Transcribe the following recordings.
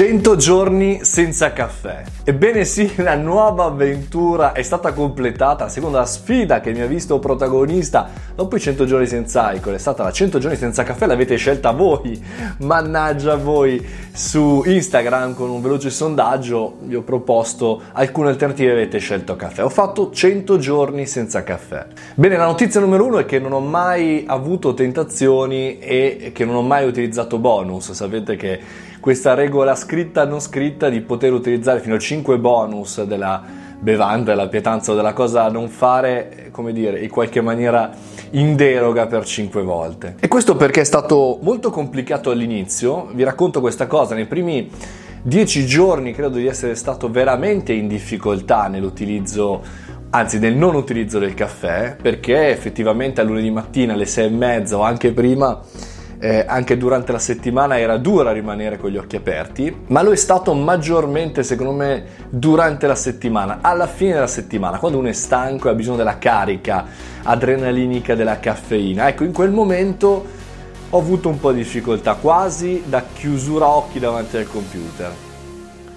100 giorni senza caffè. Ebbene sì, la nuova avventura è stata completata, la seconda sfida che mi ha visto protagonista dopo i 100 giorni senza alcol è stata la 100 giorni senza caffè, l'avete scelta voi, mannaggia voi, su Instagram con un veloce sondaggio vi ho proposto alcune alternative avete scelto caffè. Ho fatto 100 giorni senza caffè. Bene, la notizia numero uno è che non ho mai avuto tentazioni e che non ho mai utilizzato bonus, sapete che questa regola scritta non scritta di poter utilizzare fino a 5 bonus della bevanda, della pietanza o della cosa da non fare, come dire, in qualche maniera in deroga per 5 volte. E questo perché è stato molto complicato all'inizio, vi racconto questa cosa, nei primi 10 giorni credo di essere stato veramente in difficoltà nell'utilizzo anzi nel non utilizzo del caffè perché effettivamente a lunedì mattina alle 6 e mezza o anche prima eh, anche durante la settimana era dura rimanere con gli occhi aperti, ma lo è stato maggiormente secondo me durante la settimana, alla fine della settimana, quando uno è stanco e ha bisogno della carica adrenalinica della caffeina. Ecco, in quel momento ho avuto un po' di difficoltà, quasi da chiusura occhi davanti al computer.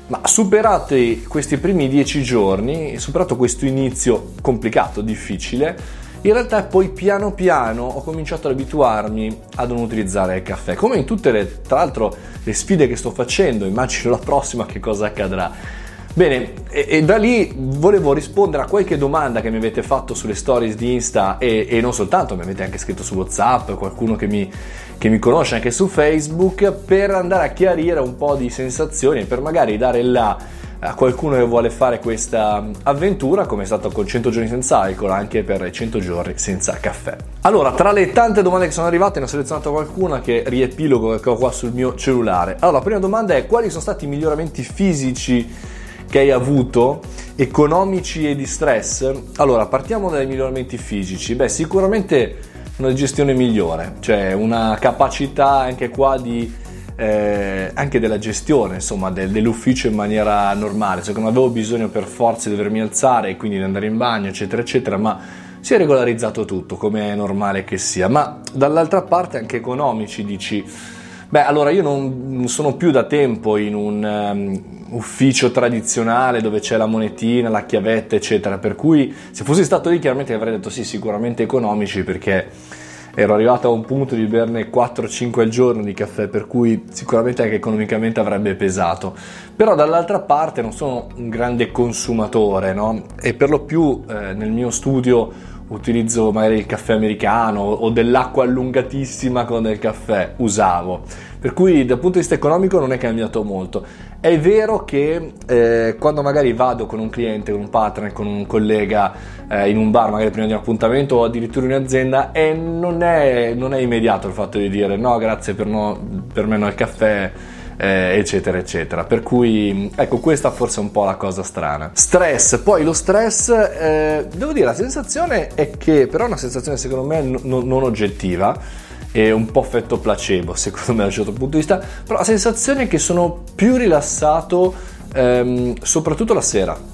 Ma superati questi primi dieci giorni, superato questo inizio complicato, difficile, in realtà poi piano piano ho cominciato ad abituarmi a non utilizzare il caffè, come in tutte le, tra l'altro, le sfide che sto facendo, immagino la prossima che cosa accadrà. Bene, e, e, da lì volevo rispondere a qualche domanda che mi avete fatto sulle stories di Insta e, e non soltanto, mi avete anche scritto su WhatsApp, qualcuno che mi, che mi conosce anche su Facebook, per andare a chiarire un po' di sensazioni e per magari dare là a qualcuno che vuole fare questa avventura, come è stato con 100 giorni senza alcol, anche per 100 giorni senza caffè. Allora, tra le tante domande che sono arrivate, ne ho selezionato qualcuna che riepilogo che ho qua sul mio cellulare. Allora, la prima domanda è quali sono stati i miglioramenti fisici che hai avuto, economici e di stress? Allora, partiamo dai miglioramenti fisici. Beh, sicuramente una gestione migliore, cioè una capacità anche qua di eh, anche della gestione insomma, del, dell'ufficio in maniera normale, cioè non avevo bisogno per forza di dovermi alzare e quindi di andare in bagno eccetera eccetera, ma si è regolarizzato tutto come è normale che sia, ma dall'altra parte anche economici dici, beh allora io non sono più da tempo in un um, ufficio tradizionale dove c'è la monetina, la chiavetta eccetera, per cui se fossi stato lì chiaramente avrei detto sì sicuramente economici perché ero arrivato a un punto di berne 4-5 al giorno di caffè, per cui sicuramente anche economicamente avrebbe pesato. Però dall'altra parte non sono un grande consumatore, no? E per lo più eh, nel mio studio utilizzo magari il caffè americano o dell'acqua allungatissima con del caffè, usavo. Per cui dal punto di vista economico non è cambiato molto. È vero che eh, quando magari vado con un cliente, con un partner, con un collega eh, in un bar, magari prima di un appuntamento o addirittura in azienda, e non è, non è immediato il fatto di dire no grazie per, no, per me no il caffè eh, eccetera eccetera. Per cui ecco questa forse è un po' la cosa strana. Stress. Poi lo stress eh, devo dire la sensazione è che però è una sensazione secondo me n- non oggettiva è un po' effetto placebo secondo me da un certo punto di vista. Però la sensazione è che sono più rilassato ehm, soprattutto la sera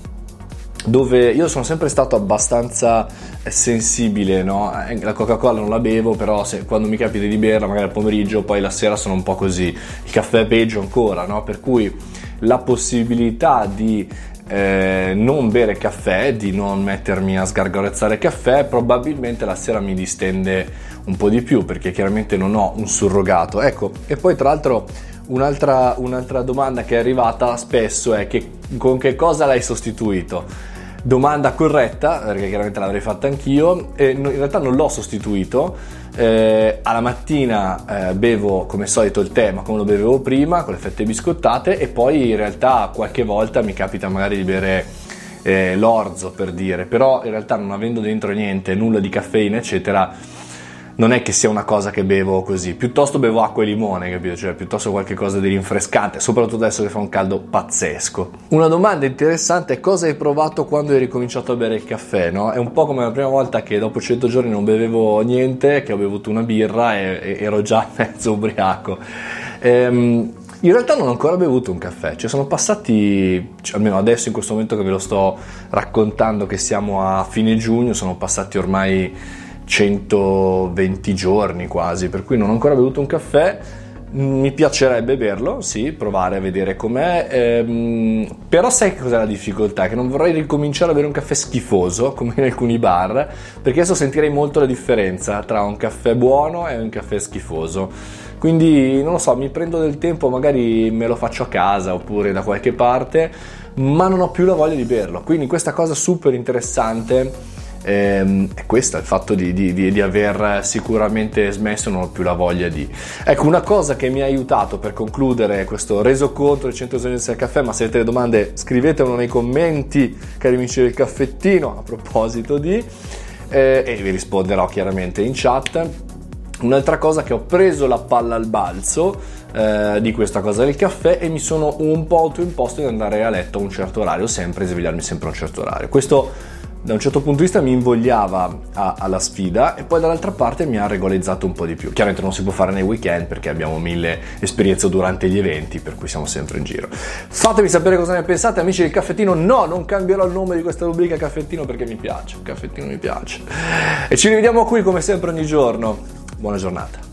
dove io sono sempre stato abbastanza eh, sensibile, no? Eh, la Coca-Cola non la bevo, però se, quando mi capita di berla, magari al pomeriggio, poi la sera sono un po' così. Il caffè è peggio ancora, no? Per cui la possibilità di eh, non bere caffè, di non mettermi a sgargarezzare caffè, probabilmente la sera mi distende un po' di più, perché chiaramente non ho un surrogato. Ecco, e poi tra l'altro un'altra, un'altra domanda che è arrivata spesso è che con che cosa l'hai sostituito? Domanda corretta, perché chiaramente l'avrei fatta anch'io, e in realtà non l'ho sostituito. Eh, alla mattina eh, bevo come solito il tè, ma come lo bevevo prima, con le fette biscottate, e poi in realtà qualche volta mi capita magari di bere eh, l'orzo per dire, però in realtà non avendo dentro niente, nulla di caffeina, eccetera non è che sia una cosa che bevo così, piuttosto bevo acqua e limone, capito? Cioè, piuttosto qualcosa di rinfrescante, soprattutto adesso che fa un caldo pazzesco. Una domanda interessante è cosa hai provato quando hai ricominciato a bere il caffè, no? È un po' come la prima volta che dopo 100 giorni non bevevo niente, che ho bevuto una birra e, e ero già mezzo ubriaco. Ehm, in realtà non ho ancora bevuto un caffè, cioè sono passati, cioè almeno adesso in questo momento che ve lo sto raccontando che siamo a fine giugno, sono passati ormai 120 giorni quasi, per cui non ho ancora bevuto un caffè. Mi piacerebbe berlo, sì, provare a vedere com'è, ehm, però sai cos'è la difficoltà? Che non vorrei ricominciare a bere un caffè schifoso come in alcuni bar, perché adesso sentirei molto la differenza tra un caffè buono e un caffè schifoso. Quindi non lo so, mi prendo del tempo, magari me lo faccio a casa oppure da qualche parte, ma non ho più la voglia di berlo. Quindi questa cosa super interessante ehm, è questo, il fatto di, di, di, di, aver sicuramente smesso, non ho più la voglia di... Ecco, una cosa che mi ha aiutato per concludere questo resoconto del 100 giorni del caffè, ma se avete domande scrivetemelo nei commenti, cari amici del caffettino, a proposito di... Eh, e vi risponderò chiaramente in chat. Un'altra cosa che ho preso la palla al balzo eh, di questa cosa del caffè e mi sono un po' autoimposto di andare a letto a un certo orario, sempre svegliarmi sempre a un certo orario. Questo da un certo punto di vista mi invogliava a, alla sfida e poi dall'altra parte mi ha regolarizzato un po' di più. Chiaramente non si può fare nei weekend perché abbiamo mille esperienze durante gli eventi, per cui siamo sempre in giro. Fatemi sapere cosa ne pensate, amici del caffettino. No, non cambierò il nome di questa rubrica caffettino perché mi piace. Caffettino mi piace. E ci rivediamo qui come sempre ogni giorno. Buona giornata.